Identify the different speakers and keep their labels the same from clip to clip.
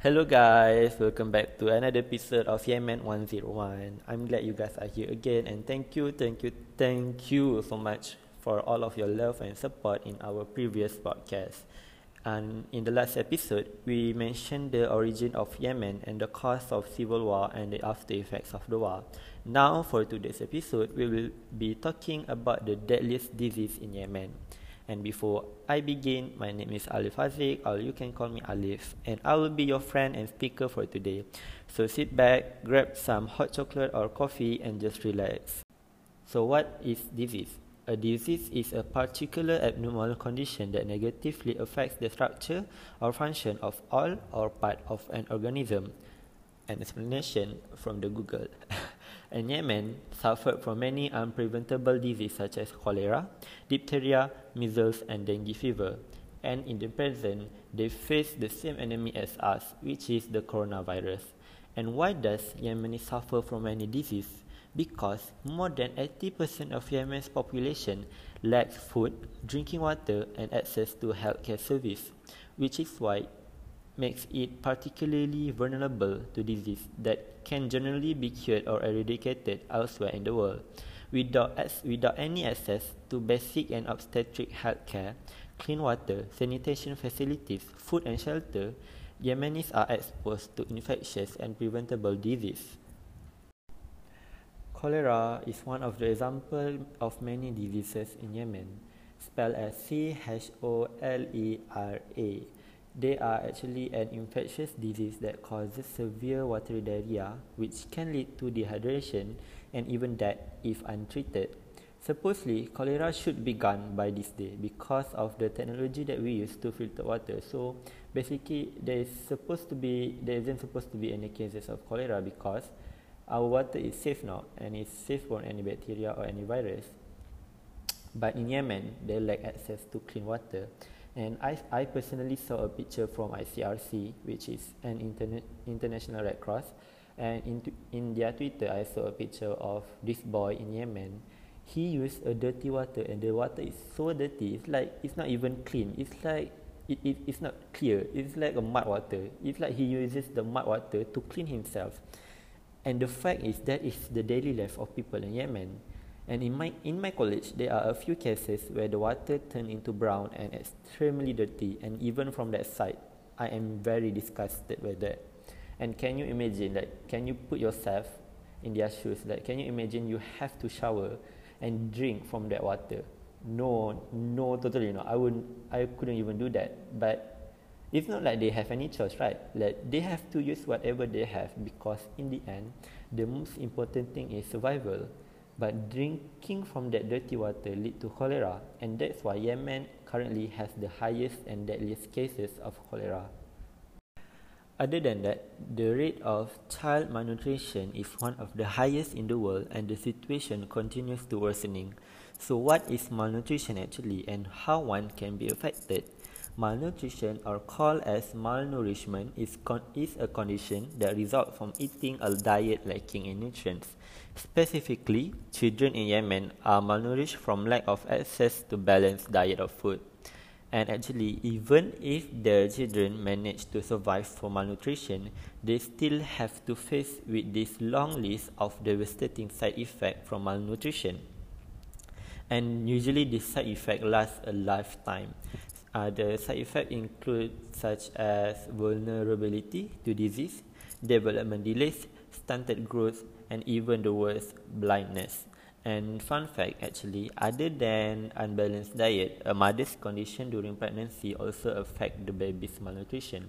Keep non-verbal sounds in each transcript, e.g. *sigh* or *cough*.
Speaker 1: Hello guys, welcome back to another episode of Yemen 101. I'm glad you guys are here again and thank you, thank you, thank you so much for all of your love and support in our previous podcast. And in the last episode, we mentioned the origin of Yemen and the cause of civil war and the after effects of the war. Now, for today's episode, we will be talking about the deadliest disease in Yemen. And before I begin, my name is Alif Aziz, or you can call me Alif, and I will be your friend and speaker for today. So sit back, grab some hot chocolate or coffee, and just relax. So, what is disease? A disease is a particular abnormal condition that negatively affects the structure or function of all or part of an organism. An explanation from the Google. *laughs* and Yemen suffered from many unpreventable diseases such as cholera, diphtheria, measles, and dengue fever. And in the present, they face the same enemy as us, which is the coronavirus. And why does Yemen suffer from many diseases? Because more than 80% of Yemen's population lacks food, drinking water, and access to healthcare service, which is why makes it particularly vulnerable to disease that can generally be cured or eradicated elsewhere in the world. Without, without any access to basic and obstetric health care, clean water, sanitation facilities, food and shelter, Yemenis are exposed to infectious and preventable disease. Cholera is one of the examples of many diseases in Yemen, spelled as C-H-O-L-E-R-A. They are actually an infectious disease that causes severe watery diarrhea, which can lead to dehydration and even death if untreated. Supposedly, cholera should be gone by this day because of the technology that we use to filter water. So, basically, there is supposed to be there isn't supposed to be any cases of cholera because our water is safe now and is safe from any bacteria or any virus. But in Yemen, they lack access to clean water. And I, I personally saw a picture from ICRC, which is an interna- international Red Cross. And in, in their Twitter, I saw a picture of this boy in Yemen. He used a dirty water, and the water is so dirty. It's like it's not even clean. It's like it, it, it's not clear. It's like a mud water. It's like he uses the mud water to clean himself. And the fact is that is the daily life of people in Yemen. And in my, in my college, there are a few cases where the water turned into brown and extremely dirty. And even from that side, I am very disgusted with that. And can you imagine, like, can you put yourself in their shoes? Like, can you imagine you have to shower and drink from that water? No, no, totally not. I wouldn't, I couldn't even do that. But it's not like they have any choice, right? Like, they have to use whatever they have because in the end, the most important thing is survival. But drinking from that dirty water lead to cholera, and that's why Yemen currently has the highest and deadliest cases of cholera. Other than that, the rate of child malnutrition is one of the highest in the world and the situation continues to worsening. So what is malnutrition actually and how one can be affected? Malnutrition, or called as malnourishment, is, con- is a condition that results from eating a diet lacking in nutrients. Specifically, children in Yemen are malnourished from lack of access to balanced diet of food. And actually, even if the children manage to survive from malnutrition, they still have to face with this long list of devastating side effects from malnutrition. And usually, this side effect lasts a lifetime. Uh, the side effects include such as vulnerability to disease, development delays, stunted growth, and even the worst, blindness. And fun fact actually, other than unbalanced diet, a mother's condition during pregnancy also affect the baby's malnutrition.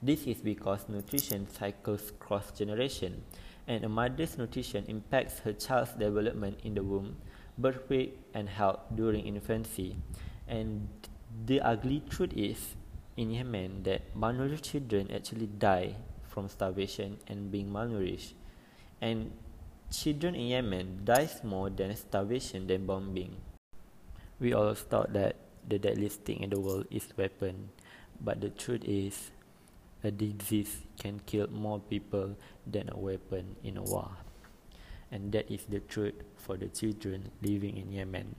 Speaker 1: This is because nutrition cycles cross generation, and a mother's nutrition impacts her child's development in the womb, birth weight, and health during infancy. And the ugly truth is, in Yemen, that malnourished children actually die from starvation and being malnourished. And children in Yemen dies more than starvation than bombing. We all thought that the deadliest thing in the world is weapon, But the truth is, a disease can kill more people than a weapon in a war. And that is the truth for the children living in Yemen.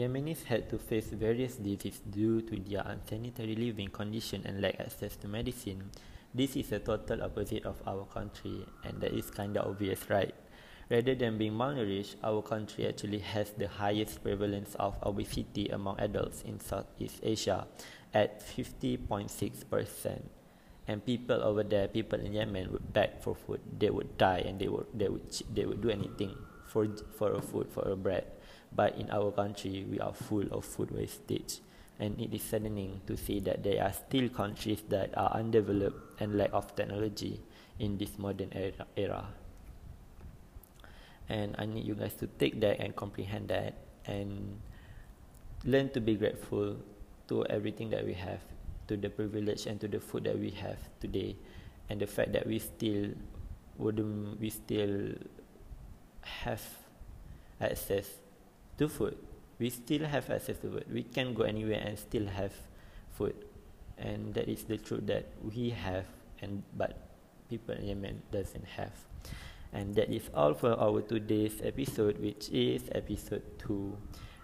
Speaker 1: Yemenis had to face various diseases due to their unsanitary living condition and lack access to medicine. This is a total opposite of our country, and that is kinda obvious, right? Rather than being malnourished, our country actually has the highest prevalence of obesity among adults in Southeast Asia at 50.6%. And people over there, people in Yemen would beg for food. They would die and they would, they would, they would do anything for, for a food, for a bread. But in our country, we are full of food wastage. And it is saddening to see that there are still countries that are undeveloped and lack of technology in this modern era. era. And I need you guys to take that and comprehend that and learn to be grateful to everything that we have, to the privilege and to the food that we have today, and the fact that we still wouldn't we still have access to food. We still have access to food. We can go anywhere and still have food. And that is the truth that we have and but people in Yemen doesn't have. And that is all for our today's episode which is episode 2.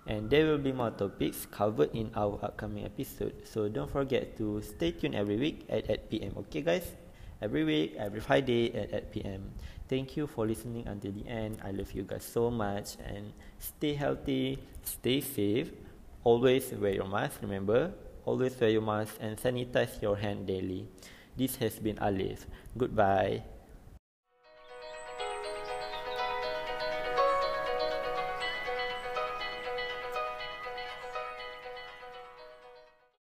Speaker 1: And there will be more topics covered in our upcoming episode. So don't forget to stay tuned every week at 8 pm. Okay guys? Every week, every Friday at 8 pm. Thank you for listening until the end. I love you guys so much and stay healthy, stay safe. Always wear your mask, remember? Always wear your mask and sanitize your hand daily. This has been Alif. Goodbye.